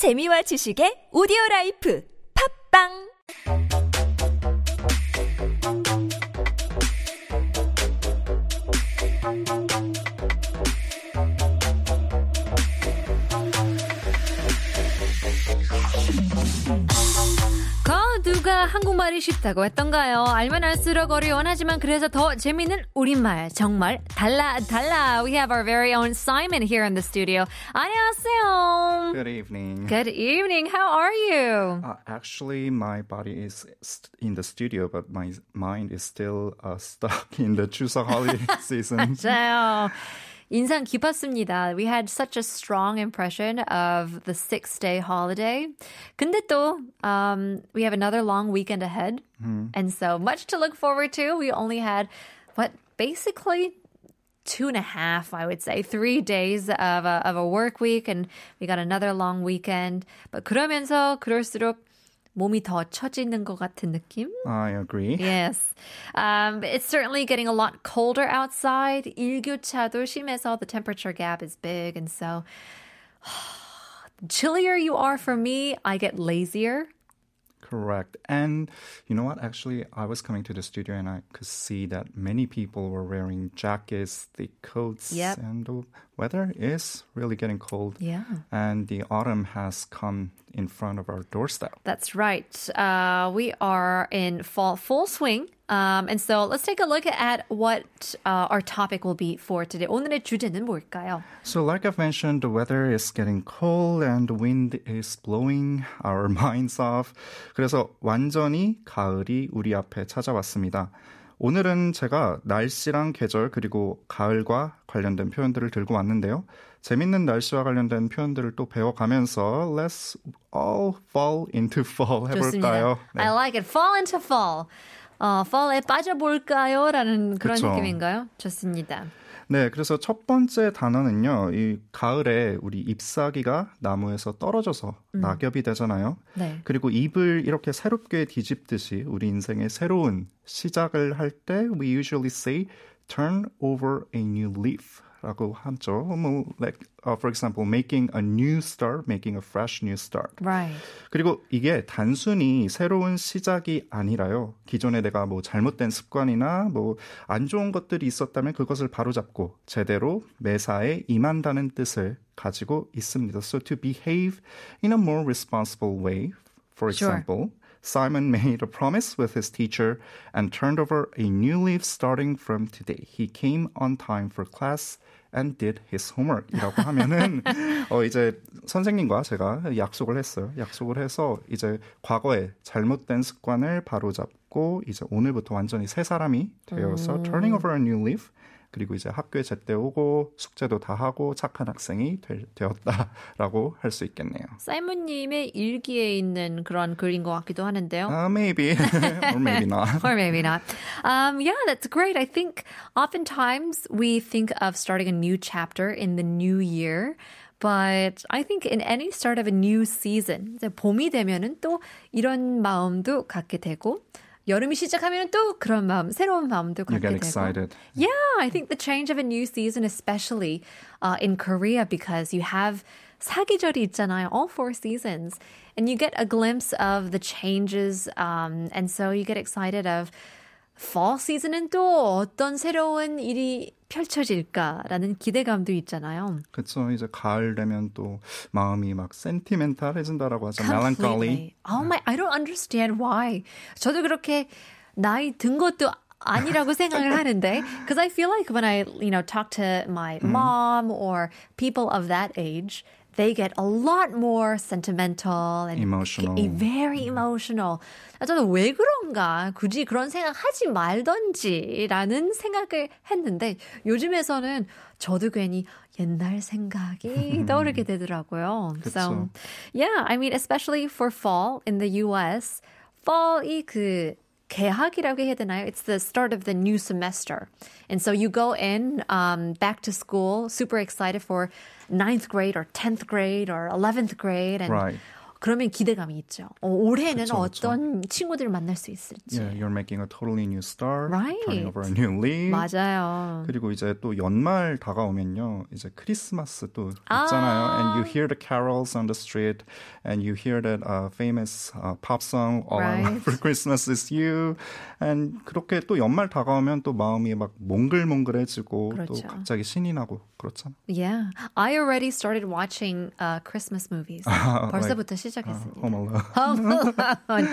재미와 지식의 오디오 라이프. 팟빵 누가 한국말이 쉽다고 했던가요? 알면 알수록 어려운 하지만 그래서 더 재미있는 우리말 정말 달라 달라. We have our very own Simon here in the studio. 안녕하세요. Good evening. Good evening. How are you? Uh, actually, my body is in the studio, but my mind is still uh, stuck in the Chuseok holiday season. 맞아요. 인상 깊었습니다. We had such a strong impression of the six day holiday. 근데 또, um, we have another long weekend ahead. And so much to look forward to. We only had, what, basically two and a half, I would say, three days of a, of a work week. And we got another long weekend. But 그러면서 그럴수록 몸이 더 처지는 것 같은 느낌? I agree. Yes. Um, it's certainly getting a lot colder outside. 일교차도 심해서 the temperature gap is big. And so, the chillier you are for me, I get lazier. Correct. And you know what? Actually, I was coming to the studio and I could see that many people were wearing jackets, thick coats, Yep. and the weather is really getting cold. Yeah. And the autumn has come in front of our doorstep. That's right. Uh, we are in fall full swing. Um, and so let's take a look at what uh, our topic will be for today. 오늘의 주제는 뭘까요? So, like I've mentioned, the weather is getting cold and the wind is blowing our minds off. 그래서 완전히 가을이 우리 앞에 찾아왔습니다. 오늘은 제가 날씨랑 계절 그리고 가을과 관련된 표현들을 들고 왔는데요. 재밌는 날씨와 관련된 표현들을 또 배워가면서 Let's all fall into fall 해볼까요? 네. I like it. Fall into fall. 어, fall에 빠져볼까요? 라는 그런 그쵸. 느낌인가요? 좋습니다. 네, 그래서 첫 번째 단어는요. 이 가을에 우리 잎사귀가 나무에서 떨어져서 낙엽이 되잖아요. 네. 그리고 잎을 이렇게 새롭게 뒤집듯이 우리 인생의 새로운 시작을 할 때 we usually say turn over a new leaf. 라고 하죠. 뭐, like, uh, for example, making a new start, making a fresh new start. Right. 그리고 이게 단순히 새로운 시작이 아니라요. 기존에 내가 뭐 잘못된 습관이나 뭐 안 좋은 것들이 있었다면 그것을 바로잡고 제대로 매사에 임한다는 뜻을 가지고 있습니다. So to behave in a more responsible way, for Sure. example, Simon made a promise with his teacher and turned over a new leaf starting from today. He came on time for class and did his homework. 이라고 하면은, 어, 이제 선생님과 제가 약속을 했어요. 약속을 해서 이제 과거에 잘못된 습관을 바로잡고 이제 오늘부터 완전히 새 사람이 되어서 turning over a new leaf. 그리고 이제 학교에 제때 오고 숙제도 다 하고 착한 학생이 되, 되었다라고 할 수 있겠네요. 사이먼님의 일기에 있는 그런 글인 것 같기도 하는데요. Uh, maybe or maybe not. or maybe not. Um, yeah, that's great. I think oftentimes we think of starting a new chapter in the new year. But I think in any start of a new season, 봄이 되면은 또 이런 마음도 갖게 되고, 여름이 시작하면은 또 그런 마음, 새로운 마음도 You 갖게 get 되고. excited. Yeah, I think the change of a new season, especially uh, in Korea, because you have 사계절이 있잖아요, all four seasons, and you get a glimpse of the changes, um, and so you get excited of Fall season은 또 어떤 새로운 일이 펼쳐질까라는 기대감도 있잖아요. 그렇죠. 이제 가을 되면 또 마음이 막 센티멘탈해진다라고 하죠. melancholy. Completely. Oh my, I don't understand why. 저도 그렇게 나이 든 것도 아니라고 생각을 하는데, because I feel like when I, you know, talk to my mom or people of that age, they get a lot more sentimental and Emotional. very emotional. 아, 저는 왜 그런가? 굳이 그런 생각 하지 말던지라는 생각을 했는데 요즘에서는 저도 괜히 옛날 생각이 떠오르게 되더라고요. So, 그쵸. yeah, I mean, especially for fall in the US, fall이 그 개학이라고 해야 되나요? It's the start of the new semester. And so you go in um, back to school super excited for ninth grade or 10th grade or 11th grade. And Right. 그러면 기대감이 있죠. 어, 올해는 그쵸, 그쵸. 어떤 친구들을 만날 수 있을지. Yeah, you're making a totally new start. Right. Turning over a new leaf. 맞아요. 그리고 이제 또 연말 다가오면요. 이제 크리스마스 또 아. 있잖아요. And you hear the carols on the street and you hear that uh, famous uh, pop song All I Want Right. for Christmas is You. And 그렇게 또 연말 다가오면 또 마음이 막 몽글몽글해지고 또 그렇죠. 갑자기 신이 나고 그렇잖아. Yeah, I already started watching uh, Christmas movies. 벌써부터 시작했습니다. Alone. Home Alone.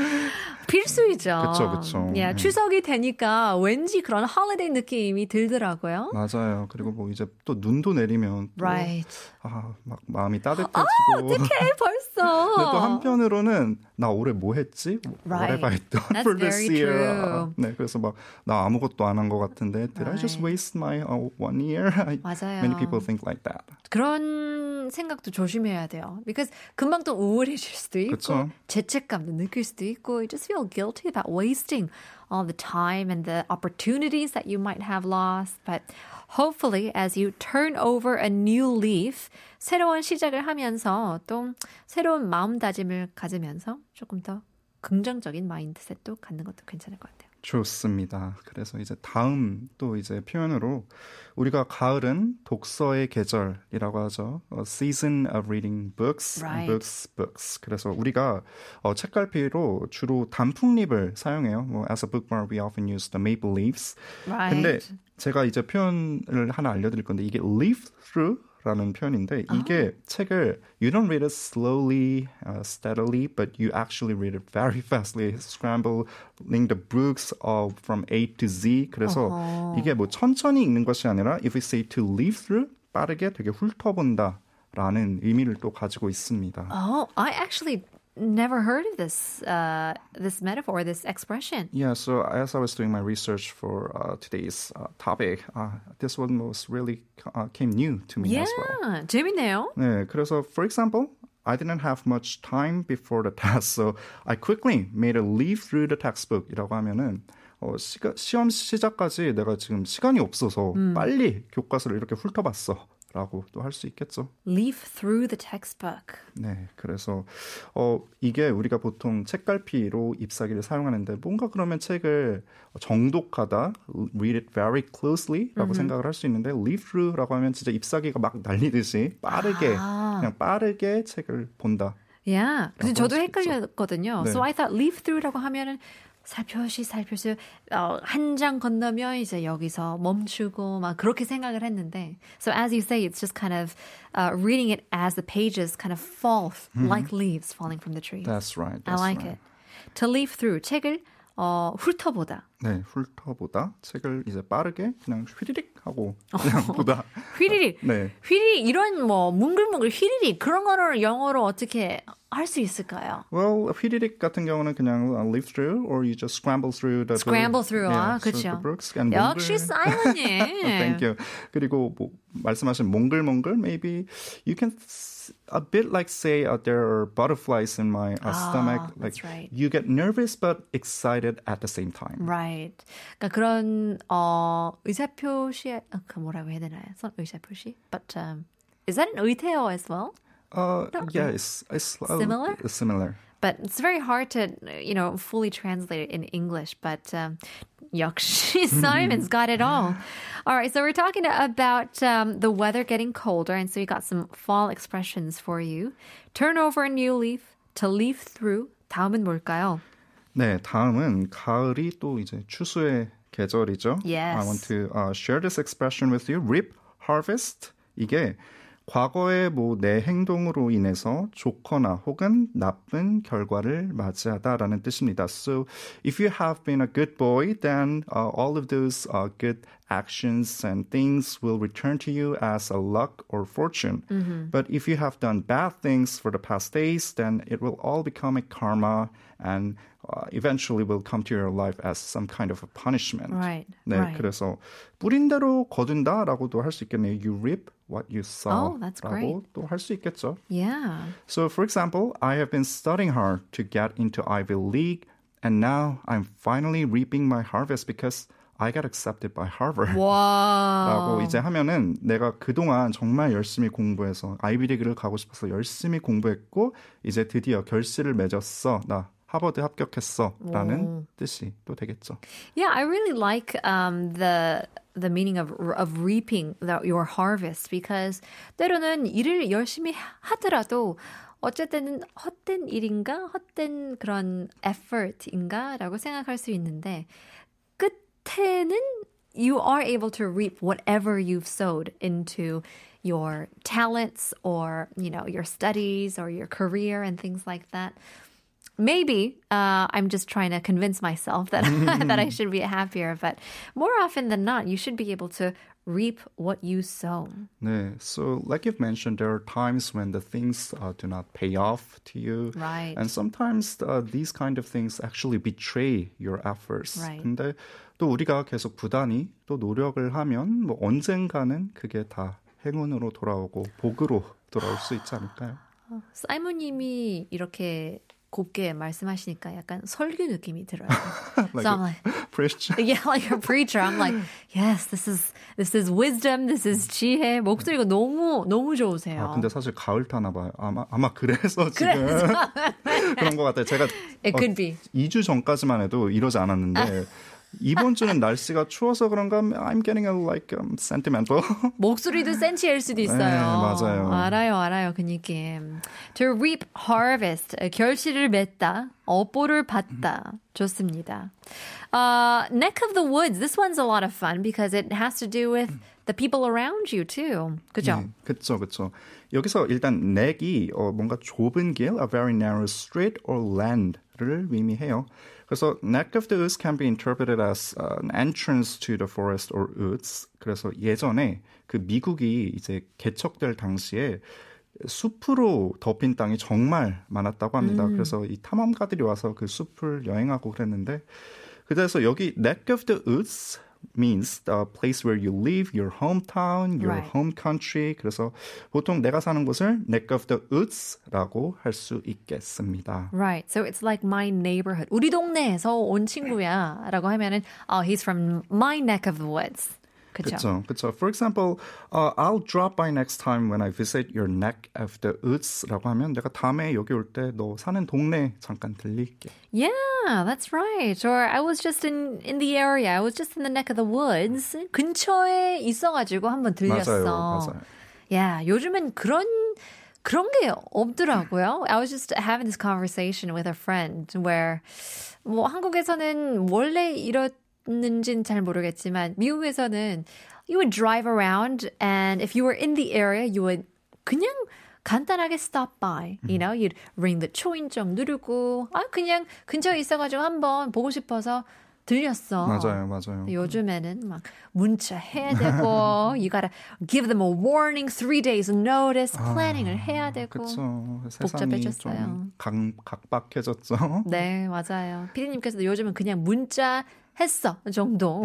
필수이죠. 그쵸, 그쵸. Yeah, 음. 추석이 되니까 왠지 그런 holiday 느낌이 들더라고요. 맞아요. 그리고 뭐 이제 또 눈도 내리면 또 Right. 아, 막 마음이 따뜻해지고. 어떡해, 벌써. 근데 또 한편으로는 나 올해 뭐 했지? What Right. have I done That's for this year? true. 네, 그래서 막 나 아무것도 안 한 것 같은데 Did I just Right. waste my uh, one year? 맞아요. Many people think like that. 그런 생각도 조심해야 돼요. Because 금방 또 우울해질 수도 있고 그쵸. 죄책감도 느낄 수도 있고 you just feel guilty about wasting all the time and the opportunities that you might have lost. But hopefully as you turn over a new leaf 새로운 시작을 하면서 또 새로운 마음다짐을 가지면서 조금 더 긍정적인 마인드셋도 갖는 것도 괜찮을 것 같아요. 좋습니다. 그래서 이제 다음 또 이제 표현으로 우리가 가을은 독서의 계절이라고 하죠. 어, season of reading books, Right. books, books. 그래서 우리가 어, 책갈피로 주로 단풍잎을 사용해요. 뭐 as a bookmark we often use the maple leaves. Right. 근데 제가 이제 표현을 하나 알려드릴 건데 이게 leaf through 라는 표현인데 이게 책을 you don't read it slowly, uh, steadily, but you actually read it very fastly, scrambling the books uh, from A to Z. 그래서 이게 뭐 천천히 읽는 것이 아니라 if we say to leaf through 빠르게 되게 훑어본다 라는 의미를 또 가지고 있습니다. Oh, I actually never heard of this uh, this metaphor, this expression. Yeah, so as I was doing my research for uh, today's uh, topic, uh, this one was really uh, came new to me Yeah, as well. 재밌네요. 네, 그래서 for example, I didn't have much time before the test, so I quickly made a leaf through the textbook이라고 하면은 어, 시가, 시험 시작까지 내가 지금 시간이 없어서 빨리 교과서를 이렇게 훑어봤어. 라고 또할수 있겠죠. Leaf through the textbook. 네, 그래서 어 이게 우리가 보통 책갈피로 잎사귀를 사용하는데 뭔가 그러면 책을 정독하다, read it very closely라고 생각을 할 수 있는데 leaf through라고 하면 진짜 잎사귀가 막 날리듯이 빠르게 아. 그냥 빠르게 책을 본다. Yeah. 근데 저도. 헷갈렸거든요. 네. So I thought leaf through라고 하면은 살펴시 살펴시 어, 한장 건너면 이제 여기서 멈추고 막 그렇게 생각을 했는데 so as you say it's just kind of uh, reading it as the pages kind of fall like leaves falling from the trees. That's right. I That's like right. it. To leaf through 책을 어, 훑어보다. 네, 훑어보다 책을 이제 빠르게 그냥 휘리릭 하고 그냥 보다. 휘리릭. 네. 휘리릭 이런 뭐 뭉글뭉글 휘리릭 그런 거를 영어로 어떻게 할 수 있을까요? Well, 휘리릭 같은 경우는 그냥 uh, leaf through or you just scramble through the Scramble through. Yeah, 아, 그렇죠. 역시 사이먼님. Thank you. 그리고 뭐 말씀하신 몽글몽글 maybe you can a bit like say uh, there are butterflies in my uh, stomach like that's right. you get nervous but excited at the same time. Right. 그러니까 그런 어 의사표시 아, 그 뭐라고 해야 되나요? 선 의사표시? But um, is that an 의태어 as well? Uh, yeah, it's, it's uh, Similar? Similar. But it's very hard to you know fully translate it in English. But um, 역시 Simon's got it all. All right, so we're talking about um, the weather getting colder, and so we got some fall expressions for you. Turn over a new leaf, to leaf through. 다음은 뭘까요? 네, 다음은 가을이 또 이제 추수의 계절이죠. Yes. I want to uh, share this expression with you. Reap, harvest. 이게 과거의 뭐 내 행동으로 인해서 좋거나 혹은 나쁜 결과를 맞이하다라는 뜻입니다. So if you have been a good boy, then uh, all of those uh, good actions and things will return to you as a luck or fortune. But if you have done bad things for the past days, then it will all become a karma and uh, eventually will come to your life as some kind of a punishment. Right, 네, right. 그래서 뿌린 대로 거둔다라고도 할 수 있겠네요. You reap what you sow. Oh, that's great. 라고 또 할 수 있겠죠. Yeah. So, for example, I have been studying hard to get into Ivy League, and now I'm finally reaping my harvest because I got accepted by Harvard. 와. 라고 이제 하면은 내가 그동안 정말 열심히 공부해서 아이비리그를 가고 싶어서 열심히 공부했고 이제 드디어 결실을 맺었어. 나 하버드 합격했어라는 오. 뜻이 또 되겠죠. Yeah, I really like um, the the meaning of of reaping the, your harvest because 때로는 일을 열심히 하더라도 어쨌든 헛된 일인가 헛된 그런 effort인가라고 생각할 수 있는데 끝에는 you are able to reap whatever you've sowed into your talents or you know your studies or your career and things like that maybe uh, I'm just trying to convince myself that that I should be happier. But more often than not, you should be able to reap what you sow. 네, so like you've mentioned, there are times when the things uh, do not pay off to you, Right. And sometimes uh, these kind of things actually betray your efforts. Right. 근데 또 우리가 계속 부단히 또 노력을 하면 뭐 언젠가는 그게 다 행운으로 돌아오고 복으로 돌아올 수 있지 않을까요? 사이먼님이 이렇게 곱게 말씀하시니까 약간 설교 느낌이 들어요. Like so I'm like, Christian. yeah, like a preacher. I'm like, yes, this is this is wisdom, this is 지혜. 목소리가 너무 너무 좋으세요. 아, 근데 사실 가을 타나 봐요. 아마 아마 그래서 지금 그런 것 같아요. 제가 It could be. 2주 전까지만 해도 이러지 않았는데 이번 주는 날씨가 추워서 그런가 I'm getting a like um, sentimental. 목소리도 센치일 수도 있어요. 네, 맞아요. 알아요, 알아요. 그 느낌. To reap harvest. 결실을 맺다. 업보를 받다. 좋습니다. Uh, neck of the woods. This one's a lot of fun because it has to do with the people around you too. 그죠? 네, 그렇죠, 그렇죠. 여기서 일단 neck이 어, 뭔가 좁은 길, a very narrow street or land를 의미해요. 그래서 neck of the woods can be interpreted as uh, an entrance to the forest or woods. 그래서 예전에 그 미국이 이제 개척될 당시에 숲으로 덮인 땅이 정말 많았다고 합니다. 그래서 이 탐험가들이 와서 그 숲을 여행하고 그랬는데 그래서 여기 neck of the woods means the place where you live, your hometown, your Right. home country. 그래서 보통 내가 사는 곳을 neck of the woods라고 할 수 있겠습니다. Right. So it's like my neighborhood. 우리 동네에서 온 친구야. 라고 하면은, oh, he's from my neck of the woods. 그렇죠, 그렇죠. For example, uh, I'll drop by next time when I visit your neck of the woods라고 하면 내가 다음에 여기 올 때 너 사는 동네 잠깐 들릴게. Yeah, that's right. Or I was just in in the area. I was just in the neck of the woods. 근처에 있어가지고 한번 들렸어. 맞아요, 맞아요. Yeah, 요즘은 그런 그런 게 없더라고요. I was just having this conversation with a friend where 뭐 한국에서는 원래 이 랬는지는 잘 모르겠지만 미국에서는 you would drive around and if you were in the area, you would 그냥 간단하게 stop by. You know, you'd ring the 초인종 누르고 아 그냥 근처에 있어가지고 한번 보고 싶어서 들렸어. 맞아요, 맞아요. 요즘에는 막 문자 해야 되고 you gotta give them a warning, three days notice, 플래닝을 해야 되고. 그렇죠. 세상이 복잡해졌어요. 좀 각, 각박해졌죠. 네, 맞아요. 피디님께서도 요즘은 그냥 문자 했어 정도.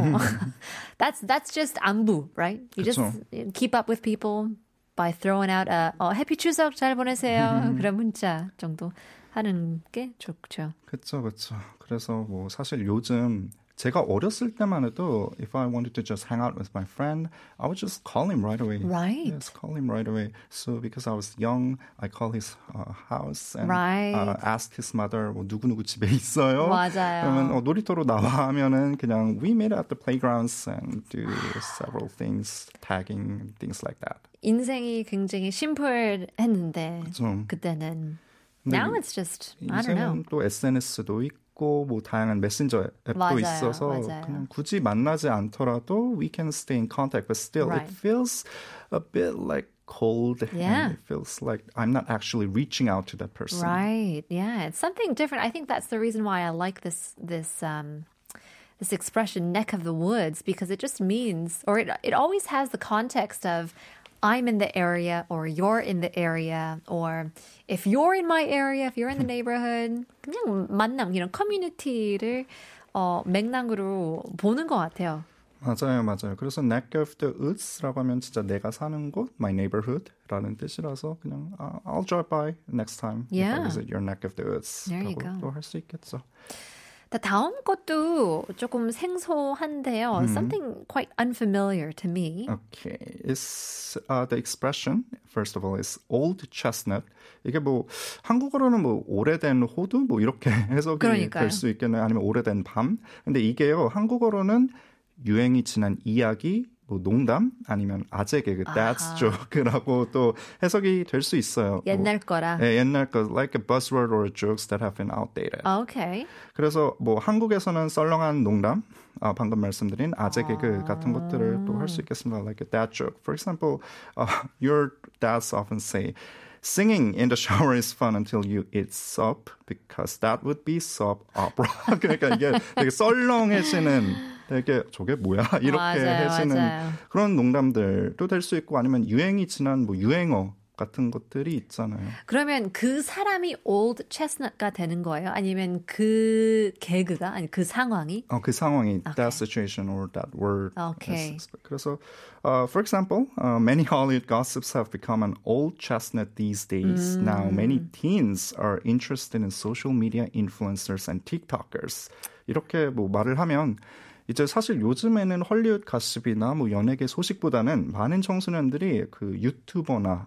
that's that's just 안부, right? You just 그쵸. keep up with people by throwing out a 어, 해피 추석 잘 보내세요. 그런 문자 정도 하는 게 좋죠. 그렇죠, 그렇죠. 그래서 뭐 사실 요즘 제가 어렸을 때만 해도 if I wanted to just hang out with my friend, I would just call him right away. Right. Yes, call him right away. So because I was young, I call his uh, house and Right. uh, asked his mother 뭐 누구 누구 집에 있어요. 맞아요. 그러면 어, 놀이터로 나와 하면은 그냥 we meet at the playgrounds and do several things, tagging things like that. 인생이 굉장히 심플했는데 좀 그때는 근데 now 이- it's just I don't know. 이제는 또 SNS도 있고 뭐 다양한 메신저 앱도 맞아요, 있어서 맞아요. 그냥 굳이 만나지 않더라도 we can stay in contact but still Right. it feels a bit like cold Yeah. and it feels like I'm not actually reaching out to that person. Right. Yeah, it's something different. I think that's the reason why I like this this um this expression neck of the woods because it just means or it it always has the context of I'm in the area or you're in the area or if you're in my area, if you're in the neighborhood 그냥 만남, know, 커뮤니티를 어 맥락으로 보는 것 같아요. 맞아요, 맞아요. 그래서 neck of the woods라고 하면 진짜 내가 사는 곳, my neighborhood라는 뜻이라서 그냥 아, I'll drop by next time if Yeah. I visit your neck of the woods. There you go. 또할 수 있겠죠. 자, 다음 것도 조금 생소한데요. Something quite unfamiliar to me. Okay, is uh, the expression first of all is old chestnut. 이게 뭐 한국어로는 뭐 오래된 호두 뭐 이렇게 해석이. 될 수 있겠네요. 아니면 오래된 밤. 근데 이게요 한국어로는 유행이 지난 이야기, 뭐 농담 아니면 아재 개그, that's joke라고 또 해석이 될 수 있어요. 옛날 뭐, 거라. 네, 옛날 거 like a buzzword or jokes that have been outdated. Okay. 그래서 뭐 한국에서는 썰렁한 농담, 아, 방금 말씀드린 아재 개그 같은 것들을 또 할 수 있겠습니다. Like a dad joke. For example, uh, your dads often say, Singing in the shower is fun until you eat soap because that would be soap opera. 그러니까 이게 되게 썰렁해지는 되게 저게 뭐야 이렇게 맞아요, 해지는 맞아요. 그런 농담들도 될 수 있고 아니면 유행이 지난 뭐 유행어 같은 것들이 있잖아요. 그러면 그 사람이 old chestnut가 되는 거예요? 아니면 그 개그가 아니 그 상황이? 어, 그 상황이 that situation or that word. Okay. 그래서, uh, for example, uh, many Hollywood gossips have become an old chestnut these days. Now, many teens are interested in social media influencers and TikTokers. 이렇게 뭐 말을 하면 이제 사실 요즘에는 헐리우드 가십이나 뭐 연예계 소식보다는 많은 청소년들이 그 유튜버나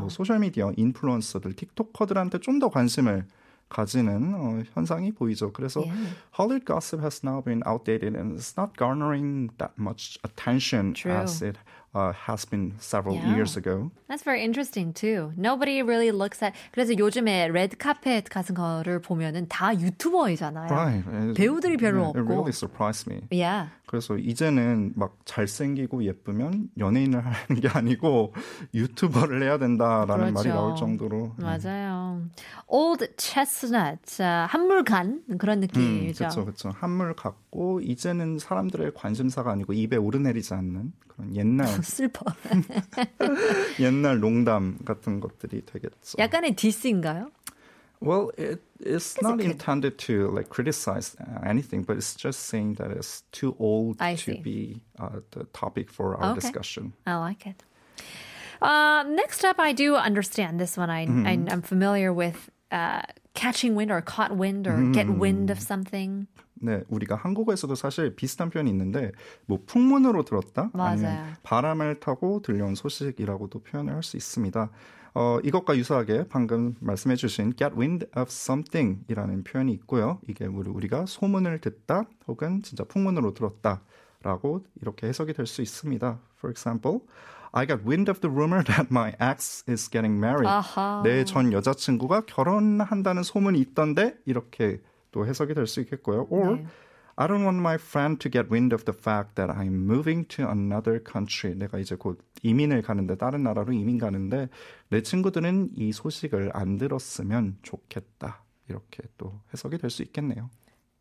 뭐 소셜 미디어 인플루언서들, 틱토커들한테 좀 더 관심을 가지는 어, 현상이 보이죠. 그래서 Yeah. Hollywood gossip has now been outdated and it's not garnering that much attention True. as it uh, has been several Yeah. years ago. That's very interesting too. Nobody really looks at. 그래서 요즘에 레드 카펫 같은 거를 보면은 다 유튜버이잖아요. Right. It- 배우들이 별로 yeah, It 없고. really surprised me. Yeah. 그래서 이제는 막 잘생기고 예쁘면 연예인을 하는 게 아니고 유튜버를 해야 된다라는 말이 그렇죠. 나올 정도로. 맞아요. Old chestnut, 자, 한물간 그런 음, 느낌이죠. 그렇죠, 그렇죠. 한물 같고 이제는 사람들의 관심사가 아니고 입에 오르내리지 않는 그런 옛날 슬퍼. 옛날 농담 같은 것들이 되겠죠. 약간의 디스인가요? Well, it it's Guess not it could- intended to like criticize uh, anything, but it's just saying that it's too old I to see. be uh, the topic for our Okay. discussion. I like it. Uh, next up, I do understand this one. I, Mm-hmm. I I'm familiar with uh, catching wind or caught wind or get wind of something. 네, 우리가 한국어에서도 사실 비슷한 표현이 있는데 뭐 풍문으로 들었다 맞아요. 아니면 바람을 타고 들려온 소식이라고도 표현을 할 수 있습니다. 어, 이것과 유사하게 방금 말씀해 주신 get wind of something이라는 표현이 있고요. 이게 우리 우리가 소문을 듣다 혹은 진짜 풍문으로 들었다 라고 이렇게 해석이 될 수 있습니다. For example, I got wind of the rumor that my ex is getting married. 내 전 여자친구가 결혼한다는 소문이 있던데 이렇게 또 해석이 될 수 있겠고요. Or 네. I don't want my friend to get wind of the fact that I'm moving to another country. 내가 이제 곧 이민을 가는데 다른 나라로 이민 가는데 내 친구들은 이 소식을 안 들었으면 좋겠다. 이렇게 또 해석이 될 수 있겠네요.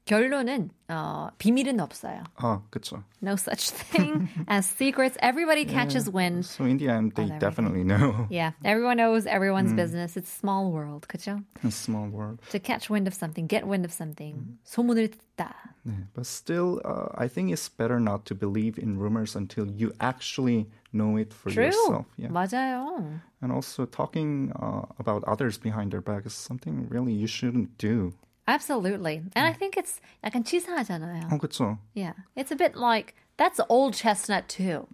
결론은 어, 비밀은 없어요. 아, 그렇죠. No such thing as secrets. Everybody catches wind. So in the end, they everything. definitely know. Yeah, everyone knows everyone's business. It's a small world, 그죠? A small world. To catch wind of something, get wind of something. 소문을 듣다. 네, but still, uh, I think it's better not to believe in rumors until you actually know it for True. yourself. Yeah. 맞아요. And also, talking uh, about others behind their back is something really you shouldn't do. Absolutely. And I think it's 약간 치사하잖아요. 어, 그쵸. Yeah. It's a bit like that's old chestnut too.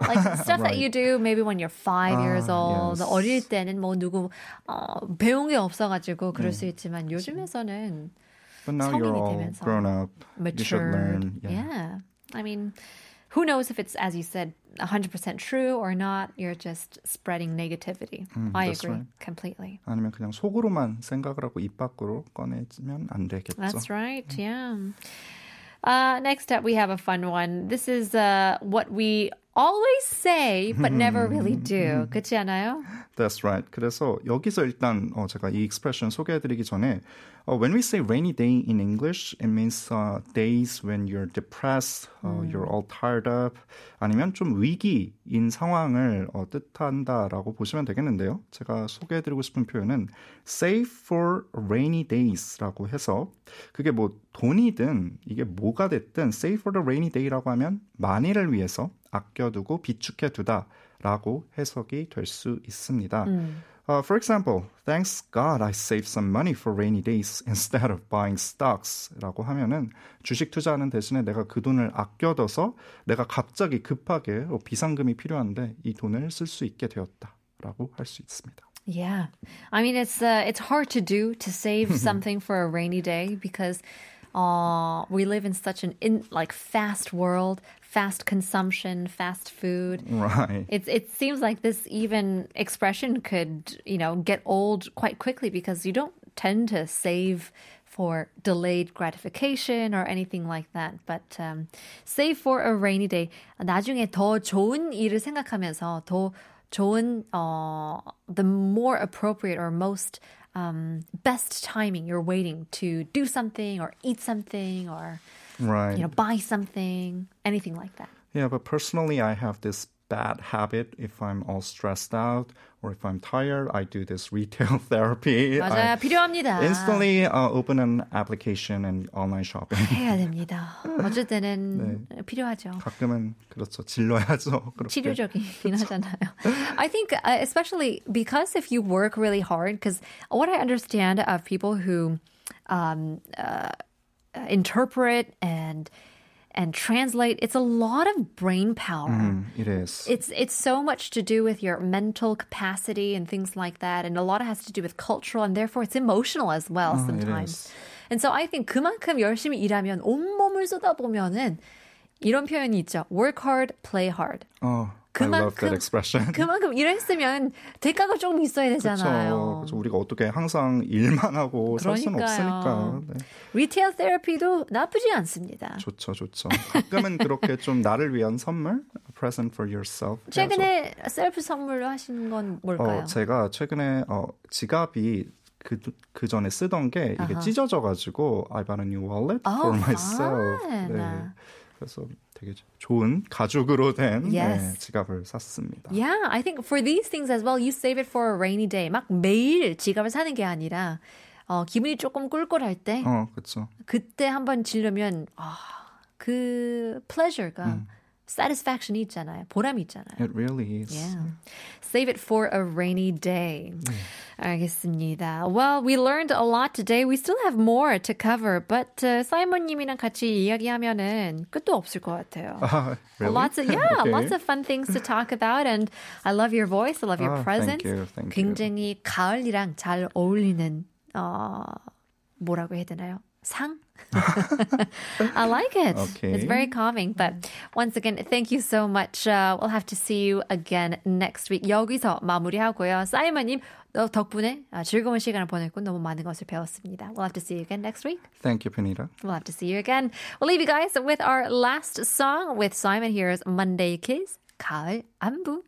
like stuff that Right. you do maybe when you're five years Ah, old. yes. 어릴 때는 뭐 누구 어, 배운 게 없어가지고 그럴 수 있지만 요즘에서는 But now 성인이 you're all 되면서 grown up. You should matured. learn. Yeah. I mean, who knows if it's, as you said, 100% true or not? You're just spreading negativity. I that's agree right. completely. 아니면 그냥 속으로만 생각을 하고 입 밖으로 꺼내면 안 되겠죠. That's right. Yeah. Uh, next up, we have a fun one. This is uh, what we always say but never really do. 그렇지 않아요? That's right. 그래서 여기서 일단 어, 제가 이 expression 소개해드리기 전에 uh, when we say rainy day in English, it means uh, days when you're depressed, uh, you're all tired up, 아니면 좀 위기인 상황을 어, 뜻한다라고 보시면 되겠는데요. 제가 소개해드리고 싶은 표현은 save for rainy days라고 해서 그게 뭐 돈이든 이게 뭐가 됐든 save for the rainy day라고 하면 만일을 위해서 아껴두고 비축해 두다라고 해석이 될 수 있습니다. Uh, for example, thanks God I saved some money for rainy days instead of buying stocks. 라고 하면은 주식 투자하는 대신에 내가 그 돈을 아껴둬서 내가 갑자기 급하게 어, 비상금이 필요한데 이 돈을 쓸 수 있게 되었다. 라고 할 수 있습니다. Yeah. I mean, it's uh, it's hard to do to save something for a rainy day because uh, we live in such an in like fast world, fast consumption, fast food. Right. It it seems like this even expression could you know get old quite quickly because you don't tend to save for delayed gratification or anything like that. But um, save for a rainy day. 나중에 더 좋은 일을 생각하면서 더 좋은 uh, the more appropriate or most um, best timing you're waiting to do something or eat something or Right. you know buy something anything like that. Yeah, but personally, I have this bad habit. If I'm all stressed out or if I'm tired, I do this retail therapy. 맞아요. I 필요합니다. instantly uh, open an application and online shopping. 해야 됩니다. 어쩔 때는 필요하죠. 가끔은 그렇죠. 질러야죠. 그렇게. 치료적이긴 하잖아요. I think, uh, especially because if you work really hard, because what I understand of people who um, uh, interpret and and translate, it's a lot of brain power. Mm, it is. It's it's so much to do with your mental capacity and things like that, and a lot has to do with cultural, and therefore it's emotional as well Oh, it sometimes. is. And so I think 그만큼 열심히 일하면 온 몸을 쏟아보면은 이런 표현이 있죠. Work hard, play hard. Oh, I love that 그만큼- expression. 그만큼 일했으면 대가가 조금 있어야 되잖아요. 그렇죠. 우리가 어떻게 항상 일만 하고 살 수는. 없으니까. 네. retail therapy도 나쁘지 않습니다. 좋죠, 좋죠. 가끔은 그렇게 좀 나를 위한 선물, present for yourself. 해야죠. 최근에 셀프 선물로 하신 건 뭘까요? 어, 제가 최근에 어, 지갑이 그, 그 전에 쓰던 게 이게 아하. 찢어져가지고 I bought a new wallet Oh, for myself. fun. 네. 그래서 되게 좋은 가죽으로 된 네, Yes. 지갑을 샀습니다. Yeah, I think for these things as well, you save it for a rainy day. 막 매일 지갑을 사는 게 아니라 어, 기분이 조금 꿀꿀할 때 어, 그렇죠. 그때 한번 지르면 아, 그 pleasure가 음. satisfaction이 있잖아요. 보람이 있잖아요. It really is. Yeah. Save it for a rainy day. 알겠습니다. Well, we learned a lot today. We still have more to cover, but uh, 사이먼님이랑 같이 이야기하면은 끝도 없을 것 같아요. Ah, really? Lots of yeah, Okay. lots of fun things to talk about, and I love your voice. I love your Ah, presence. thank you, thank you. 굉장히 가을이랑 잘 어울리는 어 뭐라고 해야 되나요? 상? I like it. Okay. It's very calming. But once again, thank you so much. Uh, we'll have to see you again next week. 여기서 마무리하고요. 사이먼님 너 덕분에 아, 즐거운 시간을 보냈고 너무 많은 것을 배웠습니다. We'll have to see you again next week. Thank you, Penita. We'll have to see you again. We'll leave you guys with our last song with Simon. Here's Monday Kiss, 가을 안부.